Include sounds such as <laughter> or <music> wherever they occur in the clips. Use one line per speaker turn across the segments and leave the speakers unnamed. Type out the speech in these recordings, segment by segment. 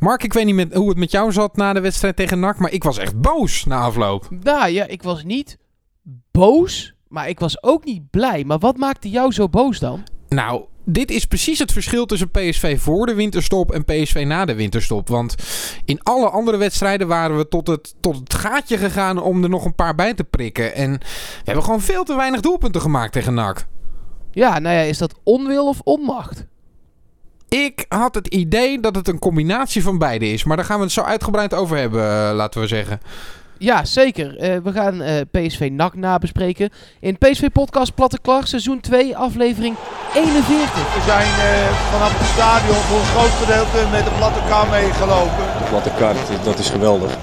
Mark, ik weet niet met, hoe het met jou zat na de wedstrijd tegen NAC, maar ik was echt boos na afloop.
Nou ja, ik was niet boos, maar ik was ook niet blij. Maar wat maakte jou zo boos dan?
Nou, dit is precies het verschil tussen PSV voor de winterstop en PSV na de winterstop. Want in alle andere wedstrijden waren we tot het, tot het gaatje gegaan om er nog een paar bij te prikken. En we hebben gewoon veel te weinig doelpunten gemaakt tegen NAC.
Ja, nou ja, is dat onwil of onmacht?
Ik had het idee dat het een combinatie van beide is. Maar daar gaan we het zo uitgebreid over hebben, eh, laten we zeggen.
Ja, zeker. Eh, we gaan eh, PSV NAC nabespreken. In PSV Podcast Platte Klar, seizoen 2, aflevering 41.
We zijn eh, vanaf het stadion voor een groot gedeelte met de platte kar meegelopen.
De platte kaart, dat is geweldig.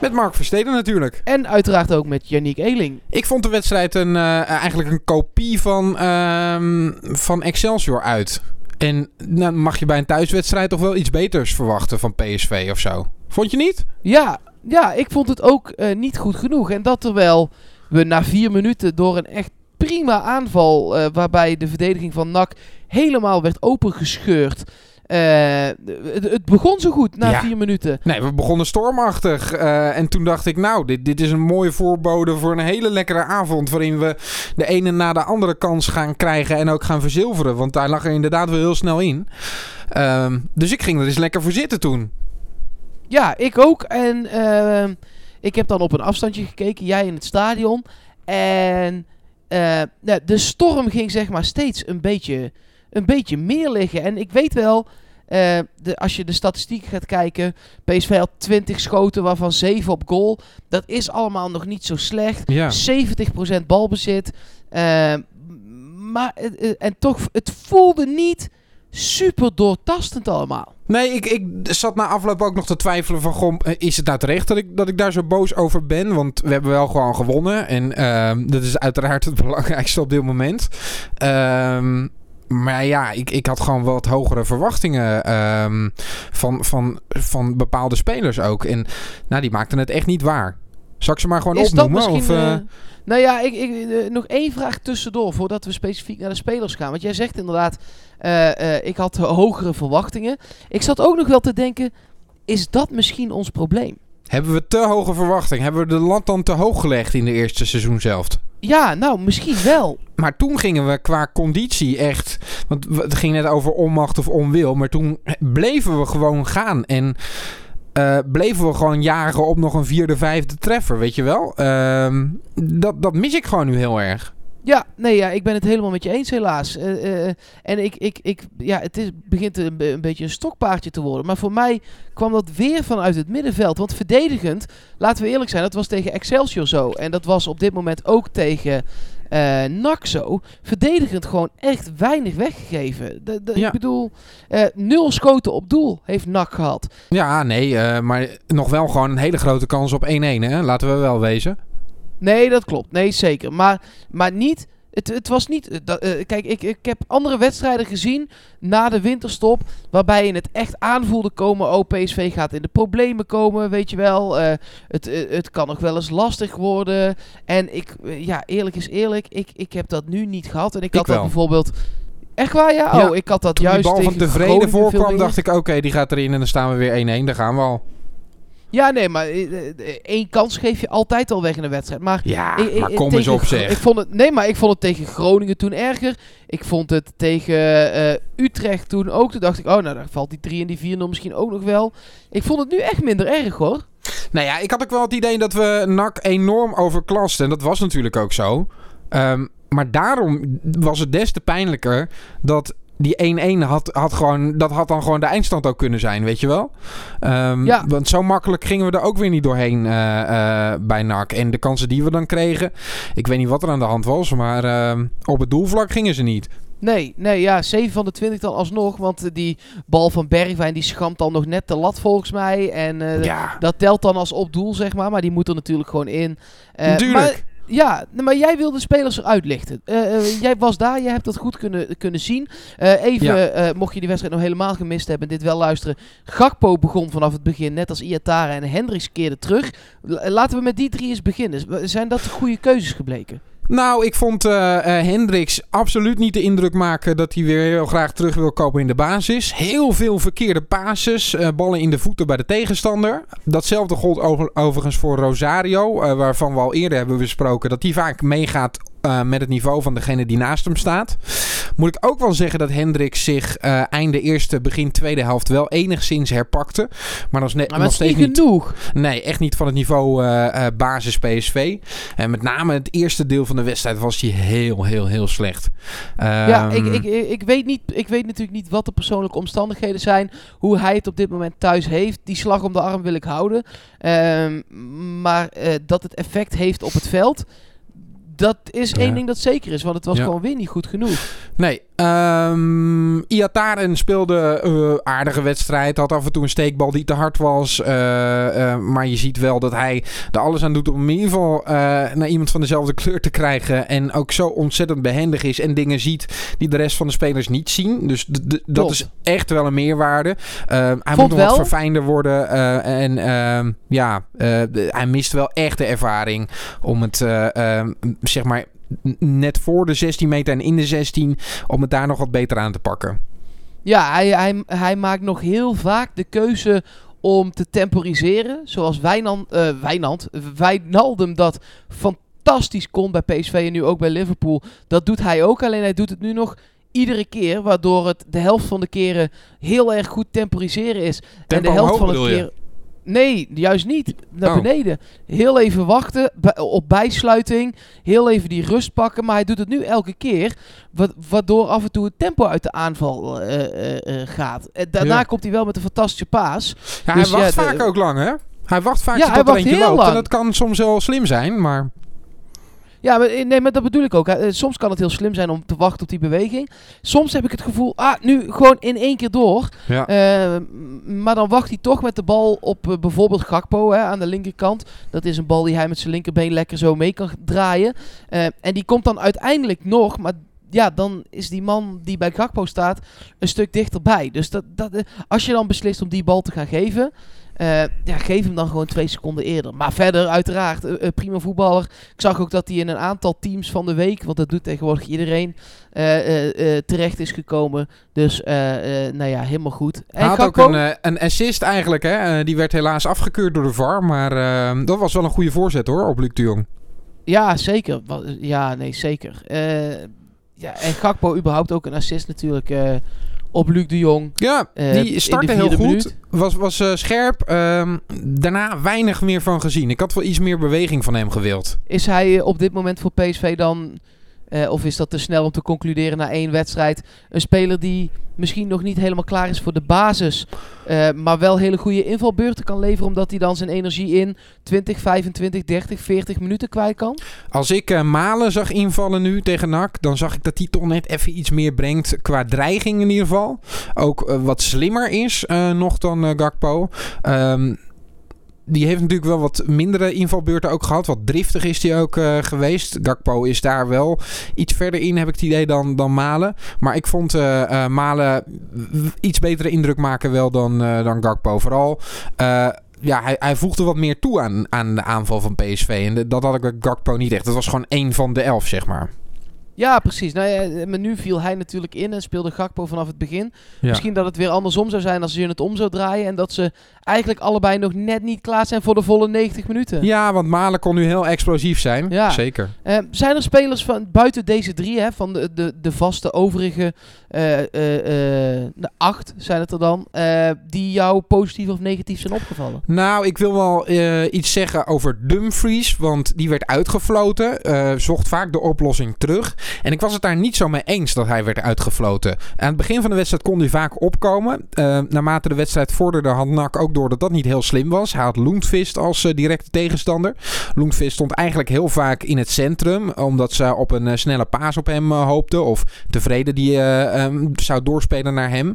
Met Mark Versteden natuurlijk.
En uiteraard ook met Yannick Eeling.
Ik vond de wedstrijd een, eh, eigenlijk een kopie van, ehm, van Excelsior uit. En nou, mag je bij een thuiswedstrijd toch wel iets beters verwachten van PSV of zo? Vond je niet?
Ja, ja ik vond het ook eh, niet goed genoeg. En dat terwijl we na vier minuten door een echt prima aanval... eh, waarbij de verdediging van NAC helemaal werd opengescheurd... eh, het, het begon zo goed na
Ja.
vier minuten.
Nee, we begonnen stormachtig. eh, en toen dacht ik, nou, dit, dit is een mooie voorbode voor een hele lekkere avond. Waarin we de ene na de andere kans gaan krijgen en ook gaan verzilveren. Want daar lag er inderdaad wel heel snel in. Ehm, dus ik ging er eens lekker voor zitten toen.
Ja, ik ook. En ehm, ik heb dan op een afstandje gekeken, jij in het stadion. En eh, ja, de storm ging zeg maar steeds een beetje, een beetje meer liggen. En ik weet wel, eh, de, als je de statistiek gaat kijken, PSV had 20 schoten, waarvan 7 op goal. Dat is allemaal nog niet zo slecht.
Ja.
70% balbezit. Eh, maar, eh, en toch, het voelde niet super doortastend allemaal.
Nee, ik, ik zat na afloop ook nog te twijfelen van... Goh, is het nou terecht dat ik, dat ik daar zo boos over ben? Want we hebben wel gewoon gewonnen. En ehm, dat is uiteraard het <laughs> belangrijkste op dit moment. Ehm, maar ja, ik, ik had gewoon wat hogere verwachtingen ehm, van, van, van bepaalde spelers ook. En nou, die maakten het echt niet waar. Zal ik ze maar gewoon
Is dat
opnoemen? of, eh,
eh, nou ja, ik, ik, eh, nog één vraag tussendoor voordat we specifiek naar de spelers gaan. Want jij zegt inderdaad, ik had hogere verwachtingen. Ik zat ook nog wel te denken, is dat misschien ons probleem?
Hebben we te hoge verwachtingen? Hebben we de lat dan te hoog gelegd in de eerste seizoen zelf?
Ja, nou, misschien wel.
Maar toen gingen we qua conditie echt. Want het ging net over onmacht of onwil. Maar toen bleven we gewoon gaan. En eh, bleven we gewoon jagen op nog een vierde, vijfde treffer. Weet je wel? Ehm, dat, dat mis ik gewoon nu heel erg.
Ja, nee, ja, ik ben het helemaal met je eens, helaas. Eh, eh, en ik, ik, ik, ja, het is, begint een, een beetje een stokpaardje te worden. Maar voor mij kwam dat weer vanuit het middenveld. Want verdedigend, laten we eerlijk zijn, dat was tegen Excelsior zo. En dat was op dit moment ook tegen eh NAC zo. Verdedigend gewoon echt weinig weggegeven. De, de,
Ja.
Ik bedoel, eh, nul schoten op doel heeft NAC gehad.
Ja, nee. eh, maar nog wel gewoon een hele grote kans op 1-1. Hè? Laten we wel wezen.
Nee, dat klopt. Nee, zeker. Maar, maar niet. Het, het was niet. eh, dat- eh, kijk, ik, ik heb andere wedstrijden gezien na de winterstop. Waarbij je het echt aanvoelde komen. Oh, PSV gaat in de problemen komen. Weet je wel. Eh, het, het kan nog wel eens lastig worden. En ik, ja, eerlijk is eerlijk. Ik, ik heb dat nu niet gehad. En ik had
wel.
dat bijvoorbeeld. Echt waar, ja?
Ja,
Oh, ik had dat
Toen die
juist
bal van tevreden voorkwam, dacht ik: oké, die gaat erin en dan staan we weer 1-1. Daar gaan we al.
Ja, nee, maar eh, eh, één kans geef je altijd al weg in een wedstrijd. Maar
Ja,
Ik-
maar kom
tegen
eens op zeg.
Ik vond het, nee, maar ik vond het tegen Groningen toen erger. Ik vond het tegen eh, Utrecht toen ook. Toen dacht ik, oh, nou, dan valt die 3 en die 4-0 misschien ook nog wel. Ik vond het nu echt minder erg, hoor.
Nou ja, ik had ook wel het idee dat we NAC enorm overklasten. En dat was natuurlijk ook zo. Ehm, maar daarom was het des te pijnlijker dat die 1-1 had, had gewoon... Dat had dan gewoon de eindstand ook kunnen zijn, weet je wel? Ehm,
Ja.
Want zo makkelijk gingen we er ook weer niet doorheen eh, eh, bij NAC. En de kansen die we dan kregen... Ik weet niet wat er aan de hand was, maar ehm, op het doelvlak gingen ze niet.
Nee, nee, ja, 7 van de 20 dan alsnog. Want eh, die bal van Bergwijn, die schamt dan nog net de lat volgens mij. En eh,
ja,
dat telt dan als op doel, zeg maar. Maar die moet er natuurlijk gewoon in. Eh,
natuurlijk.
maar- Ja, nee, maar jij wilde spelers eruit lichten. Eh, eh, jij was daar, jij hebt dat goed kunnen, kunnen zien. Eh, even,
Ja.
mocht je die wedstrijd nog helemaal gemist hebben en dit wel luisteren. Gakpo begon vanaf het begin, net als Iatara en Hendricks keerde terug. L- laten we met die drie eens beginnen. Zijn dat de goede keuzes gebleken?
Nou, ik vond uh, Hendricks absoluut niet de indruk maken dat hij weer heel graag terug wil komen in de basis. Heel veel verkeerde passes, uh, ballen in de voeten bij de tegenstander. Datzelfde gold over, overigens voor Rosario, waarvan we al eerder hebben besproken dat hij vaak meegaat uh, met het niveau van degene die naast hem staat. Moet ik ook wel zeggen dat Hendrik zich uh, einde eerste, begin tweede helft wel enigszins herpakte. Maar dat is, net,
maar nog steeds niet genoeg.
Nee, echt niet van het niveau uh, basis PSV. En met name het eerste deel van de wedstrijd was hij heel, heel, heel slecht.
ja, ik, ik, ik, weet niet, ik weet natuurlijk niet wat de persoonlijke omstandigheden zijn. Hoe hij het op dit moment thuis heeft. Die slag om de arm wil ik houden. Um, maar dat het effect heeft op het veld dat is één ding dat zeker is, want het was gewoon weer niet goed genoeg.
Nee, um, Iataren speelde uh, aardige wedstrijd. Had af en toe een steekbal die te hard was. Uh, uh, maar je ziet wel dat hij er alles aan doet om in ieder geval naar iemand van dezelfde kleur te krijgen. En ook zo ontzettend behendig is en dingen ziet die de rest van de spelers niet zien. Dus dat is echt wel een meerwaarde. Ehm, hij moet nog wel. wat verfijnder worden. en ehm, ja, hij mist wel echt de ervaring om het zeg maar net voor de 16 meter en in de 16 om het daar nog wat beter aan te pakken.
Ja, hij, hij, hij maakt nog heel vaak de keuze om te temporiseren. Zoals Wijnand, uh, Wijnand, Wijnaldum dat fantastisch kon bij PSV en nu ook bij Liverpool. Dat doet hij ook, alleen hij doet het nu nog iedere keer. Waardoor het de helft van de keren heel erg goed temporiseren is.
en
de
helft van de keren
Nee, juist niet. Naar oh. beneden. Heel even wachten op bijsluiting. Heel even die rust pakken. Maar hij doet het nu elke keer. Waardoor af en toe het tempo uit de aanval uh, uh, gaat. Daarna komt hij wel met een fantastische paas.
Ja, dus hij wacht vaak ook lang, hè? Hij wacht vaak ja, tot er eentje loopt. Lang. En dat kan soms wel slim zijn, maar...
Ja, maar, eh, nee, maar dat bedoel ik ook. Hè. Eh, soms kan het heel slim zijn om te wachten op die beweging. Soms heb ik het gevoel, ah, nu gewoon in één keer door. Ja. Uh, maar dan wacht hij toch met de bal op uh, bijvoorbeeld Gakpo hè, aan de linkerkant. Dat is een bal die hij met zijn linkerbeen lekker zo mee kan draaien. Uh, en die komt dan uiteindelijk nog, maar ja, dan is die man die bij Gakpo staat een stuk dichterbij. Dus dat, dat, als je dan beslist om die bal te gaan geven, uh, ja, geef hem dan gewoon twee seconden eerder. Maar verder, uiteraard, uh, prima voetballer. Ik zag ook dat hij in een aantal teams van de week, want dat doet tegenwoordig iedereen, terecht is gekomen. Dus, nou ja, helemaal goed.
Hij had ook een, een assist eigenlijk, hè. die werd helaas afgekeurd door de VAR. Maar dat was wel een goede voorzet, hoor, op Luc de Jong.
Ja, zeker. Ja, nee, zeker. ja, en Gakpo überhaupt ook een assist natuurlijk op Luc de Jong.
Ja, uh, die startte heel goed. Minuut. Was, was uh, scherp. Uh, daarna weinig meer van gezien. Ik had wel iets meer beweging van hem gewild.
Is hij eh, op dit moment voor PSV dan uh, of is dat te snel om te concluderen na één wedstrijd? Een speler die misschien nog niet helemaal klaar is voor de basis. Uh, maar wel hele goede invalbeurten kan leveren. Omdat hij dan zijn energie in 20, 25, 30, 40 minuten kwijt kan.
Als ik uh, Malen zag invallen nu tegen NAC. Dan zag ik dat hij toch net even iets meer brengt. Qua dreiging in ieder geval. Ook wat slimmer is nog dan Gakpo. Um, die heeft natuurlijk wel wat mindere invalbeurten ook gehad. Wat driftig is hij ook uh, geweest. Gakpo is daar wel iets verder in, heb ik het idee, dan, dan Malen. Maar ik vond uh, uh, Malen iets betere indruk maken wel dan, dan Gakpo. Vooral ja, hij, hij voegde wat meer toe aan, aan de aanval van PSV. En dat had ik bij Gakpo niet echt. Dat was gewoon één van de elf, zeg maar.
Ja, precies. Nou ja, maar nu viel hij natuurlijk in en speelde Gakpo vanaf het begin. Misschien dat het weer andersom zou zijn als je het om zou draaien. En dat ze eigenlijk allebei nog net niet klaar zijn voor de volle 90 minuten.
Ja, want Malen kon nu heel explosief zijn. Ja. Zeker.
Uh, zijn er spelers van buiten deze drie, hè, van de, de, de vaste overige uh, uh, de acht zijn het er dan, die jou positief of negatief zijn opgevallen?
Nou, ik wil wel iets zeggen over Dumfries, want die werd uitgefloten. zocht vaak de oplossing terug. En ik was het daar niet zo mee eens dat hij werd uitgefloten. Aan het begin van de wedstrijd kon hij vaak opkomen. naarmate de wedstrijd vorderde had NAC ook door dat dat niet heel slim was. Hij had Loentvist als uh, directe tegenstander. Loentvist stond eigenlijk heel vaak in het centrum. Omdat ze op een uh, snelle paas op hem uh, hoopten. Of tevreden die um, zou doorspelen naar hem.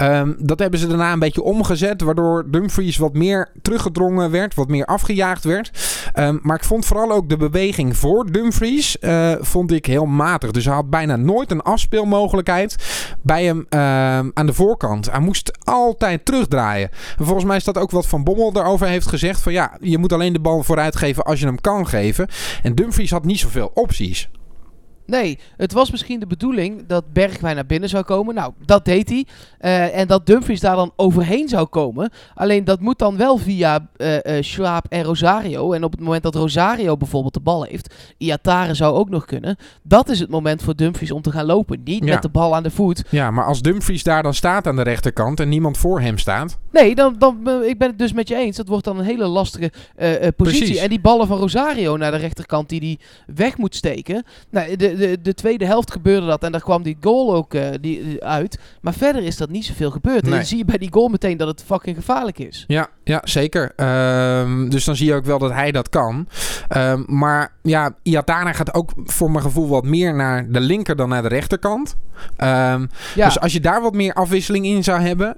Um, dat hebben ze daarna een beetje omgezet. Waardoor Dumfries wat meer teruggedrongen werd. Wat meer afgejaagd werd. Ehm, maar ik vond vooral ook de beweging voor Dumfries eh, vond ik heel matig. Dus hij had bijna nooit een afspeelmogelijkheid bij hem ehm, aan de voorkant. Hij moest altijd terugdraaien. En volgens mij is dat ook wat Van Bommel daarover heeft gezegd. Van ja, je moet alleen de bal vooruit geven als je hem kan geven. En Dumfries had niet zoveel opties.
Nee, het was misschien de bedoeling dat Bergwijn naar binnen zou komen. Nou, dat deed hij. Eh, en dat Dumfries daar dan overheen zou komen. Alleen dat moet dan wel via uh, uh, Schwab en Rosario. En op het moment dat Rosario bijvoorbeeld de bal heeft, Iatare zou ook nog kunnen. Dat is het moment voor Dumfries om te gaan lopen. Niet
Ja.
met de bal aan de voet.
Ja, maar als Dumfries daar dan staat aan de rechterkant en niemand voor hem staat.
Nee, dan, dan, eh, ik ben het dus met je eens. Dat wordt dan een hele lastige eh, eh, positie.
Precies.
En die ballen van Rosario naar de rechterkant die die weg moet steken. Nou, de, de, de tweede helft gebeurde dat en daar kwam die goal ook eh, die, die uit. Maar verder is dat niet zoveel gebeurd. En dan zie je bij die goal meteen dat het fucking gevaarlijk is.
Ja, ja zeker. Ehm, dus dan zie je ook wel dat hij dat kan. Ehm, maar ja, Iatana gaat ook voor mijn gevoel wat meer naar de linker dan naar de rechterkant. Ehm,
Ja,
Dus als je daar wat meer afwisseling in zou hebben.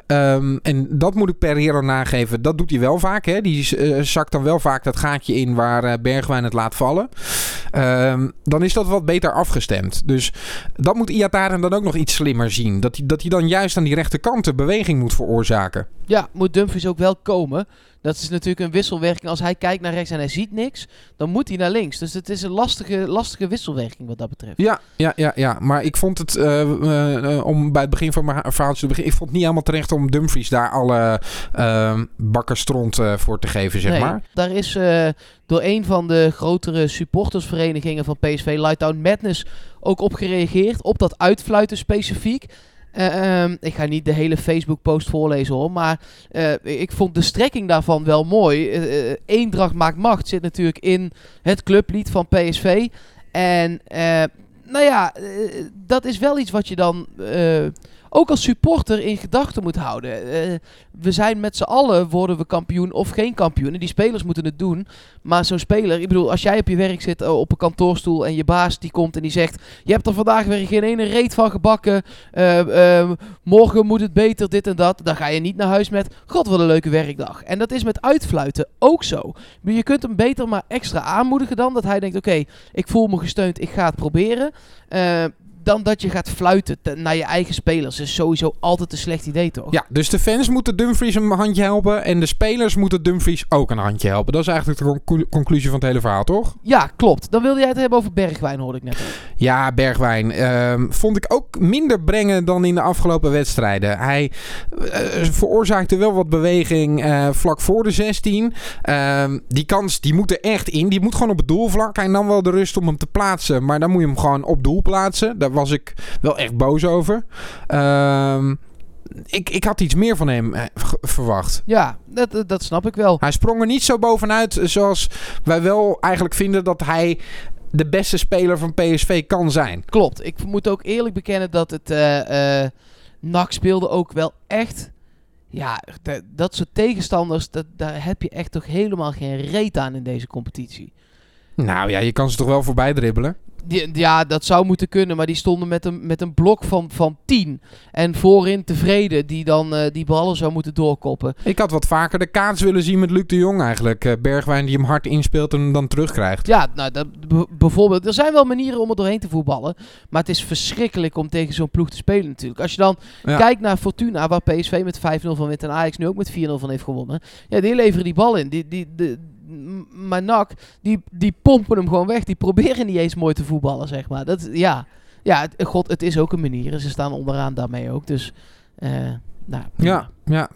en dat moet ik Pereiro nageven. Dat doet hij wel vaak. Hè? Die eh, zakt dan wel vaak dat gaatje in waar eh, Bergwijn het laat vallen. Ehm, dan is dat wat beter afgestemd. Dus dat moet Iataren dan ook nog iets slimmer zien. Dat hij, dat hij dan juist aan die rechterkant de beweging moet veroorzaken.
ja, moet Dumfries ook wel komen. Dat is natuurlijk een wisselwerking. Als hij kijkt naar rechts en hij ziet niks, dan moet hij naar links. Dus het is een lastige, lastige wisselwerking wat dat betreft.
Ja, ja, ja, ja. Maar ik vond het, eh, eh, om bij het begin van mijn verhaaltje te beginnen, ik vond het niet helemaal terecht om Dumfries daar alle uh, bakkerstront eh, voor te geven, zeg
Nee,
maar.
Daar is door een van de grotere supportersverenigingen van PSV, Lightdown Madness, ook op gereageerd. Op dat uitfluiten specifiek. Eh, ehm, ik ga niet de hele Facebook-post voorlezen hoor, maar eh, ik vond de strekking daarvan wel mooi. Eh, eh, Eendracht maakt macht zit natuurlijk in het clublied van PSV. En nou ja, dat is wel iets wat je dan ook als supporter in gedachten moet houden. Eh, we zijn met z'n allen, worden we kampioen of geen kampioen. En die spelers moeten het doen. Maar zo'n speler, ik bedoel, als jij op je werk zit eh, op een kantoorstoel en je baas die komt en die zegt: Je hebt er vandaag weer geen ene reet van gebakken. eh, eh, morgen moet het beter, dit en dat. Dan ga je niet naar huis met: God, wat een leuke werkdag. En dat is met uitfluiten ook zo. Maar Je kunt hem beter maar extra aanmoedigen dan dat hij denkt: Oké, ik voel me gesteund, ik ga het proberen. Dan dat je gaat fluiten te- naar je eigen spelers. Dat is sowieso altijd een slecht idee, toch?
Ja, dus de fans moeten Dumfries een handje helpen en de spelers moeten Dumfries ook een handje helpen. Dat is eigenlijk de conclu- conclusie van het hele verhaal, toch?
Ja, klopt. Dan wilde jij het hebben over Bergwijn, hoorde ik net.
Ja, Bergwijn ehm, vond ik ook minder brengen dan in de afgelopen wedstrijden. Hij eh, veroorzaakte wel wat beweging eh, vlak voor de 16. Ehm, die kans die moet er echt in. Die moet gewoon op het doelvlak. Hij nam wel de rust om hem te plaatsen, maar dan moet je hem gewoon op doel plaatsen. Daar was ik wel echt boos over. Ehm, ik, ik had iets meer van hem eh, verwacht.
Ja, dat, dat, snap ik wel.
Hij sprong er niet zo bovenuit zoals wij wel eigenlijk vinden dat hij de beste speler van PSV kan zijn.
Klopt. Ik moet ook eerlijk bekennen dat het eh eh NAC speelde ook wel echt... Ja, de- dat soort tegenstanders, dat, daar heb je echt toch helemaal geen reet aan in deze competitie.
Nou ja, je kan ze toch wel voorbij dribbelen?
Die, ja, dat zou moeten kunnen, maar die stonden met een, met een blok van, van 10. En voorin tevreden, die dan eh, die ballen zou moeten doorkoppen.
Ik had wat vaker de kaats willen zien met Luc de Jong eigenlijk. Eh, Bergwijn die hem hard inspeelt en hem dan terugkrijgt.
Ja, nou, dat, bijvoorbeeld, er zijn wel manieren om er doorheen te voetballen. Maar het is verschrikkelijk om tegen zo'n ploeg te spelen natuurlijk. Als je dan
Ja.
kijkt naar Fortuna, waar PSV met 5-0 van wint en Ajax nu ook met 4-0 van heeft gewonnen. Ja, die leveren die bal in. Die, die, m- maar NAC, die, die pompen hem gewoon weg. Die proberen niet eens mooi te voetballen, zeg maar. Dat, ja, ja het, god, het is ook een manier. Ze staan onderaan daarmee ook. Dus, eh nou.
Ja, ja.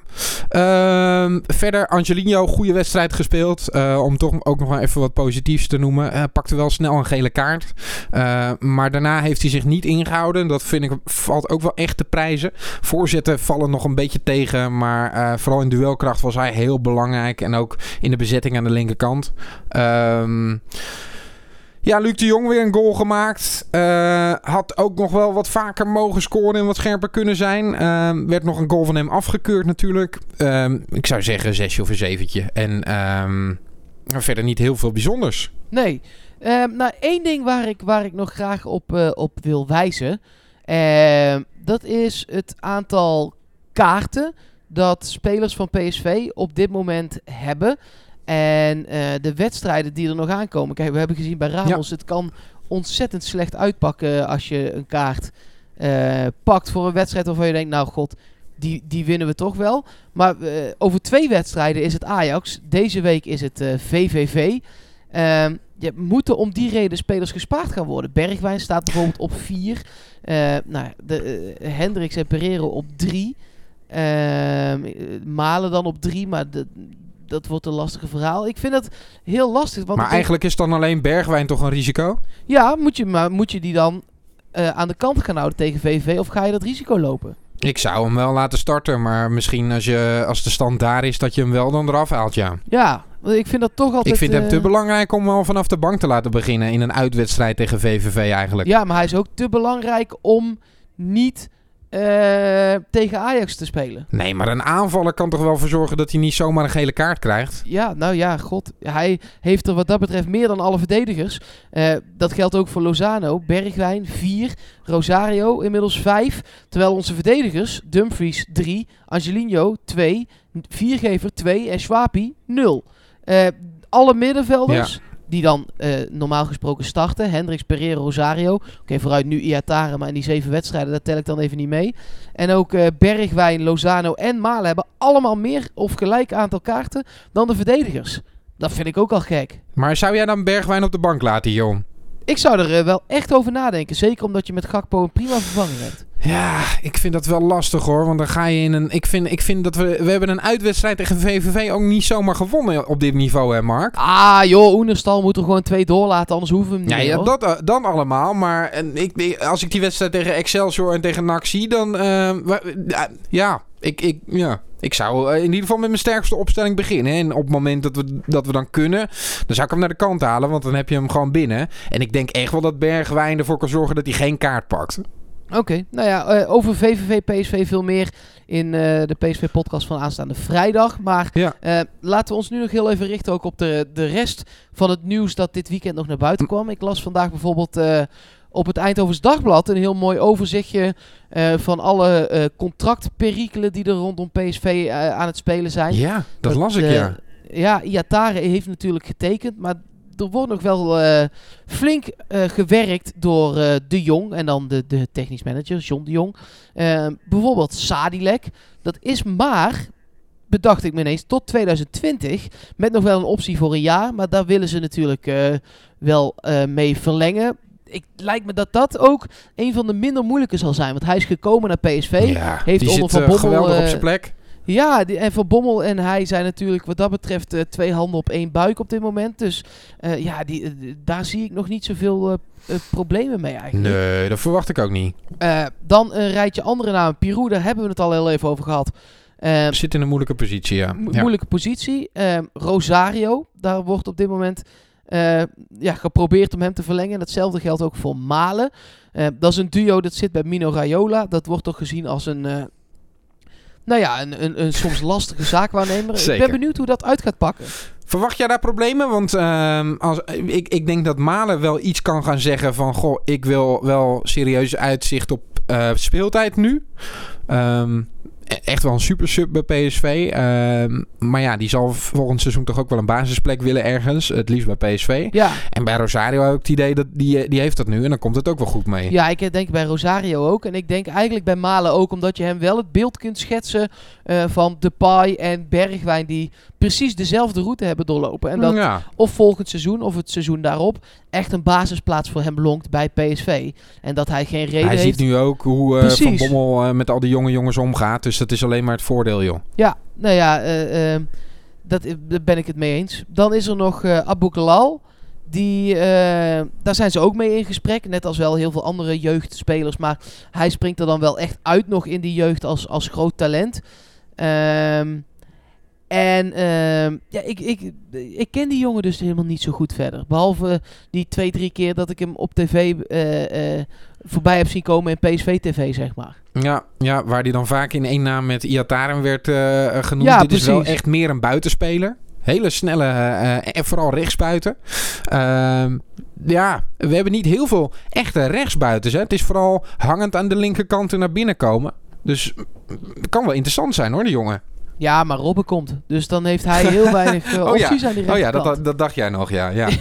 Ehm, verder, Angelino, goede wedstrijd gespeeld. Eh, om toch ook nog wel even wat positiefs te noemen. Eh, pakte wel snel een gele kaart. Eh, maar daarna heeft hij zich niet ingehouden. Dat vind ik valt ook wel echt te prijzen. Voorzetten vallen nog een beetje tegen. Maar vooral in duelkracht was hij heel belangrijk. En ook in de bezetting aan de linkerkant. Ehm ja, Luc de Jong weer een goal gemaakt. Eh, had ook nog wel wat vaker mogen scoren en wat scherper kunnen zijn. Ehm, werd nog een goal van hem afgekeurd natuurlijk. Ehm, ik zou zeggen een zesje of een zeventje. En ehm, verder niet heel veel bijzonders.
Nee. Nou, één ding waar ik, waar ik nog graag op, eh, op wil wijzen. dat is het aantal kaarten dat spelers van PSV op dit moment hebben. En eh, de wedstrijden die er nog aankomen. Kijk, we hebben gezien bij Ramos, het kan ontzettend slecht uitpakken als je een kaart eh, pakt voor een wedstrijd waarvan je denkt, nou god, die, die winnen we toch wel. Maar eh, over twee wedstrijden is het Ajax. Deze week is het eh, VVV. Ehm, je moeten om die reden spelers gespaard gaan worden. Bergwijn staat bijvoorbeeld op 4. nou, de, eh, Hendricks en Pereiro op 3. Malen dan op 3, maar de, dat wordt een lastige verhaal. Ik vind dat heel lastig. Want
Maar eigenlijk is dan alleen Bergwijn toch een risico?
Ja, moet je, maar moet je die dan eh, aan de kant gaan houden tegen VV of ga je dat risico lopen?
Ik zou hem wel laten starten, maar misschien als, je, als de stand daar is dat je hem wel dan eraf haalt, ja.
Ja, want ik vind dat toch altijd...
Ik vind hem
eh,
te belangrijk om al vanaf de bank te laten beginnen in een uitwedstrijd tegen VVV eigenlijk.
Ja, maar hij is ook te belangrijk om niet eh, tegen Ajax te spelen.
Nee, maar een aanvaller kan toch wel voor zorgen dat hij niet zomaar een gele kaart krijgt?
Ja, nou ja, god. Hij heeft er wat dat betreft meer dan alle verdedigers. Eh, dat geldt ook voor Lozano. Bergwijn 4, Rosario inmiddels 5. Terwijl onze verdedigers, Dumfries 3, Angelino 2, Viergever 2 en Schwapi 0. Eh, alle middenvelders, die dan eh, normaal gesproken starten. Hendricks, Pereira, Rosario. Oké, vooruit nu Iatare, maar in die zeven wedstrijden, dat tel ik dan even niet mee. En ook eh, Bergwijn, Lozano en Malen hebben allemaal meer of gelijk aantal kaarten dan de verdedigers. Dat vind ik ook al gek.
Maar zou jij dan Bergwijn op de bank laten, joh?
Ik zou er eh, wel echt over nadenken. Zeker omdat je met Gakpo een prima vervanger hebt.
Ja, ik vind dat wel lastig hoor. Want dan ga je in een. Ik vind, ik vind dat we. We hebben een uitwedstrijd tegen VVV ook niet zomaar gewonnen op dit niveau, hè, Mark?
Ah joh, Oenerstal moet er gewoon twee doorlaten, anders hoeven we hem niet
Ja,
meer,
ja
hoor.
dat eh, dan allemaal. Maar en ik, als ik die wedstrijd tegen Excelsior en tegen NAC zie, dan. eh, wa- ja, ja, ik, ik, ja, ik zou eh, in ieder geval met mijn sterkste opstelling beginnen. En op het moment dat we, dat we dan kunnen, dan zou ik hem naar de kant halen. Want dan heb je hem gewoon binnen. En ik denk echt wel dat Bergwijn ervoor kan zorgen dat hij geen kaart pakt.
Oké, nou ja, eh, over VVV, PSV veel meer in eh, de PSV-podcast van aanstaande vrijdag. Maar
Ja.
eh, laten we ons nu nog heel even richten ook op de, de rest van het nieuws dat dit weekend nog naar buiten kwam. Ik las vandaag bijvoorbeeld op het Eindhovens Dagblad een heel mooi overzichtje van alle contractperikelen die er rondom PSV aan het spelen zijn.
Ja, dat, las ik, ja.
Ja, Iatare heeft natuurlijk getekend, maar er wordt nog wel eh, flink eh, gewerkt door eh, De Jong en dan de, de technisch manager, John De Jong. Eh, bijvoorbeeld Sadilek. Dat is maar, bedacht ik me ineens, tot 2020. Met nog wel een optie voor een jaar, maar daar willen ze natuurlijk wel mee verlengen. Ik lijkt me dat dat ook een van de minder moeilijke zal zijn. Want hij is gekomen naar PSV.
ja,
heeft onder Van Bommel,
geweldig op zijn plek.
Ja, die, en Van Bommel en hij zijn natuurlijk wat dat betreft eh, twee handen op één buik op dit moment. Dus eh, ja, die, eh, daar zie ik nog niet zoveel problemen mee eigenlijk.
Nee, dat verwacht ik ook niet.
Dan een rijtje andere namen. Pirou, daar hebben we het al heel even over gehad. Eh,
Zit in een moeilijke positie, ja.
mo-
ja.
Moeilijke positie. Eh, Rosario, daar wordt op dit moment ja, geprobeerd om hem te verlengen. En hetzelfde geldt ook voor Malen. Eh, dat is een duo dat zit bij Mino Raiola. Dat wordt toch gezien als een, nou ja, een, een, een soms lastige zaakwaarnemer. Ik
Zeker.
ben benieuwd hoe dat uit gaat pakken.
Verwacht jij daar problemen? Want ehm, als, ik, ik denk dat Malen wel iets kan gaan zeggen van... Goh, ik wil wel serieus uitzicht op eh, speeltijd nu. Ehm, echt wel een super sub bij PSV. Ehm, maar ja, die zal volgend seizoen toch ook wel een basisplek willen ergens. Het liefst bij PSV.
Ja,
En bij Rosario heb ik het idee dat die, eh, die heeft dat nu. En dan komt het ook wel goed mee.
ja, ik denk bij Rosario ook. En ik denk eigenlijk bij Malen ook, omdat je hem wel het beeld kunt schetsen eh, van Depay en Bergwijn, die precies dezelfde route hebben doorlopen. En dat
ja.
of volgend seizoen of het seizoen daarop echt een basisplaats voor hem lonkt bij PSV. En dat hij geen reden
Hij
heeft.
ziet nu ook hoe eh, Van. Bommel met al die jonge jongens omgaat. Dus dat is alleen maar het voordeel, joh.
Ja, nou ja, eh, eh, dat, daar ben ik het mee eens. Dan is er nog eh Abu Kalal. Die, eh, daar zijn ze ook mee in gesprek. Net als wel heel veel andere jeugdspelers. Maar hij springt er dan wel echt uit nog in die jeugd als, als groot talent. Ehm, en ehm, ja, ik, ik, ik ken die jongen dus helemaal niet zo goed verder. Behalve die twee, drie keer dat ik hem op tv eh, eh, voorbij heb zien komen in PSV-tv, zeg maar.
Ja, ja, waar die dan vaak in één naam met Iataren werd eh, genoemd.
Ja,
Dit is wel echt meer een buitenspeler. Hele snelle en vooral rechtsbuiten. Ehm, ja, we hebben niet heel veel echte rechtsbuitens. Hè. Het is vooral hangend aan de linkerkant en naar binnen komen. Dus het kan wel interessant zijn hoor, die jongen.
Ja, maar Robben komt. Dus dan heeft hij heel weinig uh, <laughs>
Oh ja.
opties aan die
Oh ja, dat, dat dacht jij nog, ja. ja. <laughs>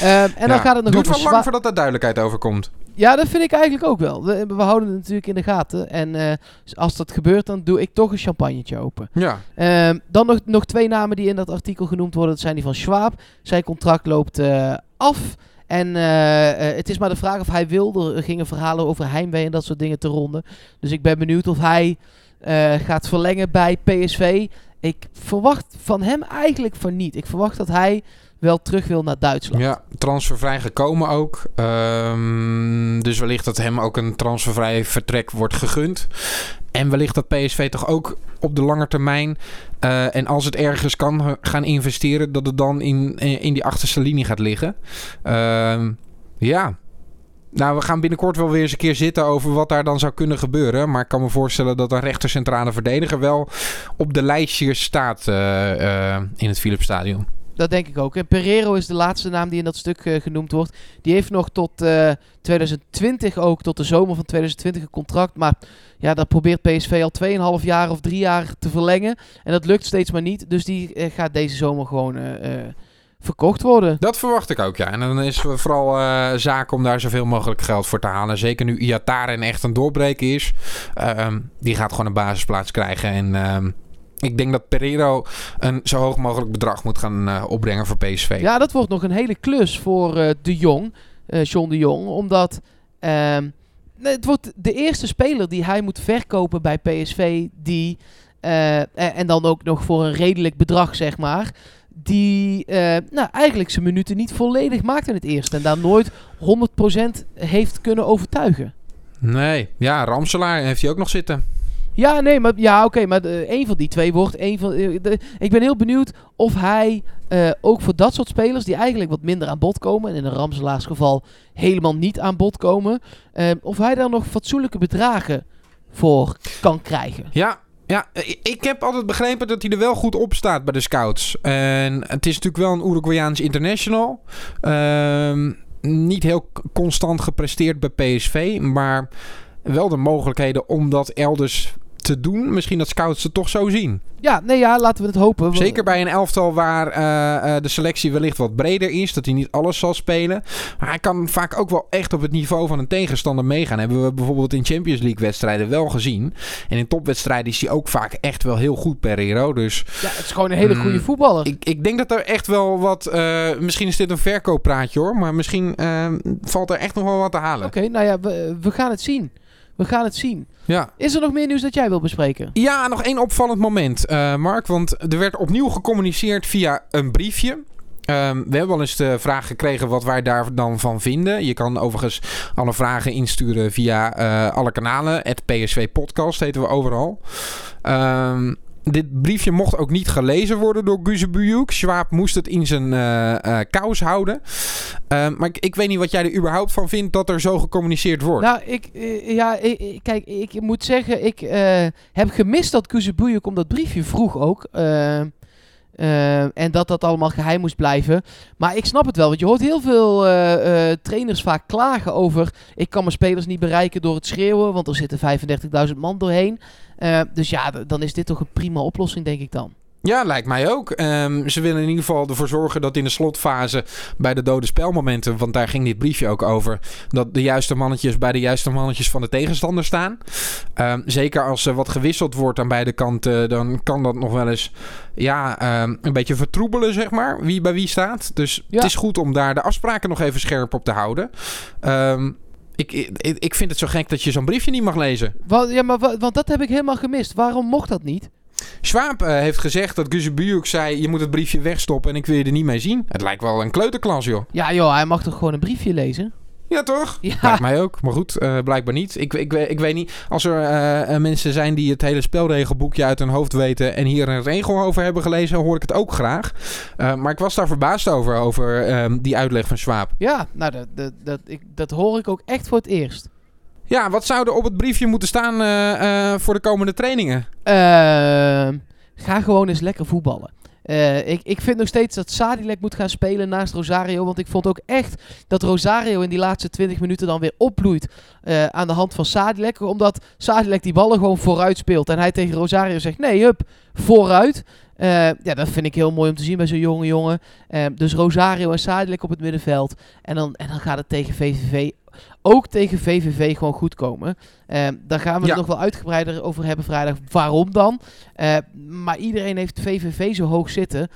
Ehm, en dan
Ja.
gaat het nog over
wel lang voordat daar duidelijkheid over komt.
Ja, dat vind ik eigenlijk ook wel. We, we houden het natuurlijk in de gaten. En eh, als dat gebeurt, dan doe ik toch een champagnetje open.
Ja.
Ehm, dan nog, nog twee namen die in dat artikel genoemd worden. Dat zijn die van Schwab. Zijn contract loopt eh, af. En eh, eh, het is maar de vraag of hij wil. Er gingen verhalen over heimwee en dat soort dingen te ronden. Dus ik ben benieuwd of hij eh, gaat verlengen bij PSV. Ik verwacht van hem eigenlijk van niet. Ik verwacht dat hij wel terug wil naar Duitsland.
Ja, transfervrij gekomen ook. Ehm, dus wellicht dat hem ook een transfervrij vertrek wordt gegund. En wellicht dat PSV toch ook op de lange termijn... eh, en als het ergens kan eh, gaan investeren... dat het dan in, in die achterste linie gaat liggen. Ehm, ja... Nou, we gaan binnenkort wel weer eens een keer zitten over wat daar dan zou kunnen gebeuren. Maar ik kan me voorstellen dat een rechter centrale verdediger wel op de lijstjes staat eh, eh, in het Philipsstadion.
Dat denk ik ook. En Pereiro is de laatste naam die in dat stuk eh, genoemd wordt. Die heeft nog tot eh, 2020 ook, tot de zomer van 2020 een contract. Maar ja, dat probeert PSV al 2,5 jaar of 3 jaar te verlengen. En dat lukt steeds maar niet. Dus die gaat deze zomer gewoon verkocht worden.
Dat verwacht ik ook, ja. En dan is het vooral eh zaak om daar zoveel mogelijk geld voor te halen. Zeker nu Iataren echt een doorbreken is. Ehm, die gaat gewoon een basisplaats krijgen. En ehm, ik denk dat Pereiro een zo hoog mogelijk bedrag moet gaan eh, opbrengen voor PSV.
Ja, dat wordt nog een hele klus voor eh, de Jong, John de Jong. Omdat ehm, het wordt de eerste speler die hij moet verkopen bij PSV. Die, en dan ook nog voor een redelijk bedrag, zeg maar. Die eh, nou, eigenlijk zijn minuten niet volledig maakt in het eerste. En daar nooit 100% heeft kunnen overtuigen.
Nee, ja, Ramselaar heeft hij ook nog zitten.
Ja, nee, maar ja, oké, maar een van die twee wordt een van. eh, de- ik ben heel benieuwd of hij eh, ook voor dat soort spelers die eigenlijk wat minder aan bod komen, en in een Ramselaars geval helemaal niet aan bod komen, eh, of hij daar nog fatsoenlijke bedragen voor kan krijgen.
Ja, ja, i- ik heb altijd begrepen dat hij er wel goed op staat bij de scouts. En het is natuurlijk wel een Uruguayaans international. Ehm, niet heel constant gepresteerd bij PSV, maar wel de mogelijkheden om dat elders te doen. Misschien dat scouts het toch zo zien.
Ja, nee, ja, laten we het hopen.
Zeker bij een elftal waar eh, eh, de selectie wellicht wat breder is. Dat hij niet alles zal spelen. Maar hij kan vaak ook wel echt op het niveau van een tegenstander meegaan. Hebben we bijvoorbeeld in Champions League wedstrijden wel gezien. En in topwedstrijden is hij ook vaak echt wel heel goed per hero. Dus
Ja, het is gewoon een hele
Mm,
goede voetballer.
ik, ik denk dat er echt wel wat... eh, misschien is dit een verkooppraatje hoor. Maar misschien valt er echt nog wel wat te halen.
Oké, nou ja, we, we gaan het zien. We gaan het zien.
Ja.
Is er nog meer nieuws dat jij wil bespreken?
Ja, nog één opvallend moment, eh, Mark. Want er werd opnieuw gecommuniceerd via een briefje. Ehm, we hebben al eens de vraag gekregen wat wij daar dan van vinden. Je kan overigens alle vragen insturen via eh, alle kanalen. Het PSV Podcast heten we overal. Ehm, dit briefje mocht ook niet gelezen worden door Guzebujuk. Schwab moest het in zijn eh, eh, kous houden. Ehm, maar ik, ik weet niet wat jij er überhaupt van vindt dat er zo gecommuniceerd wordt.
Nou, ik, eh, ja, ik, kijk, ik moet zeggen, ik heb gemist dat Kuzebuyuk om dat briefje vroeg ook. En dat dat allemaal geheim moest blijven. Maar ik snap het wel, want je hoort heel veel eh, eh, trainers vaak klagen over... ik kan mijn spelers niet bereiken door het schreeuwen, want er zitten 35.000 man doorheen. Eh, dus ja, dan is dit toch een prima oplossing, denk ik dan.
Ja, lijkt mij ook. Ehm, ze willen in ieder geval ervoor zorgen dat in de slotfase bij de dode spelmomenten, want daar ging dit briefje ook over, dat de juiste mannetjes bij de juiste mannetjes van de tegenstander staan. Ehm, zeker als er wat gewisseld wordt aan beide kanten, dan kan dat nog wel eens ja, ehm, een beetje vertroebelen, zeg maar, wie bij wie staat. Dus
Ja.
het is goed om daar de afspraken nog even scherp op te houden. Ik, ik, ik vind het zo gek dat je zo'n briefje niet mag lezen.
Wa- ja, maar wa- want dat heb ik helemaal gemist. Waarom mocht dat niet?
Schwab eh, heeft gezegd dat Guzebujuk zei... je moet het briefje wegstoppen en ik wil je er niet mee zien. Het lijkt wel een kleuterklas, joh.
Ja joh, hij mag toch gewoon een briefje lezen?
Ja, toch?
Ja.
Lijkt mij ook. Maar goed, eh, blijkbaar niet. Ik, ik, ik weet niet... Als er eh, mensen zijn die het hele spelregelboekje uit hun hoofd weten... en hier een regel over hebben gelezen, hoor ik het ook graag. Maar ik was daar verbaasd over, over ehm, die uitleg van Schwab.
Ja, nou, dat, dat, dat, ik, dat hoor ik ook echt voor het eerst.
Ja, wat zou er op het briefje moeten staan eh, eh, voor de komende trainingen?
Ehm, ga gewoon eens lekker voetballen. Eh, ik, ik vind nog steeds dat Sadilek moet gaan spelen naast Rosario. Want ik vond ook echt dat Rosario in die laatste 20 minuten dan weer opbloeit aan de hand van Sadilek. Omdat Sadilek die ballen gewoon vooruit speelt. En hij tegen Rosario zegt, nee, hup, vooruit. Eh, ja, dat vind ik heel mooi om te zien bij zo'n jonge jongen. Eh, dus Rosario en Sadilek op het middenveld. En dan, en dan gaat het tegen VVV, ook tegen VVV gewoon goed komen. Eh, daar gaan we
Ja.
het nog wel uitgebreider over hebben vrijdag. Waarom dan? Eh, maar iedereen heeft VVV zo hoog zitten.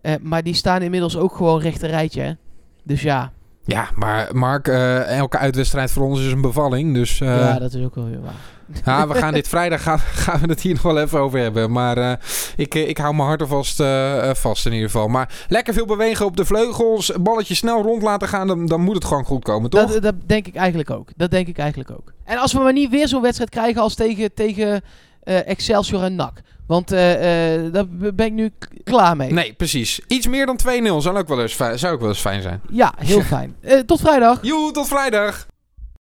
Eh, maar die staan inmiddels ook gewoon rechter rijtje. Hè? Dus ja,
Ja, maar Mark, eh, elke uitwedstrijd voor ons is een bevalling. Dus eh,
ja, dat is ook wel weer waar.
ja, we gaan dit vrijdag gaan, gaan we het hier nog wel even over hebben. Maar eh, ik, ik hou mijn hart alvast vast in ieder geval. Maar lekker veel bewegen op de vleugels. Balletje snel rond laten gaan. Dan, dan moet het gewoon goed komen, toch?
Dat, dat denk ik eigenlijk ook. Dat denk ik eigenlijk ook. En als we maar niet weer zo'n wedstrijd krijgen als tegen, tegen Excelsior en NAC. Want eh, eh, daar ben ik nu klaar mee.
Nee, precies. Iets meer dan 2-0 zou ook wel eens, zou ook wel eens fijn zijn.
Ja, heel <laughs> fijn. Eh, tot vrijdag.
Joe, tot vrijdag.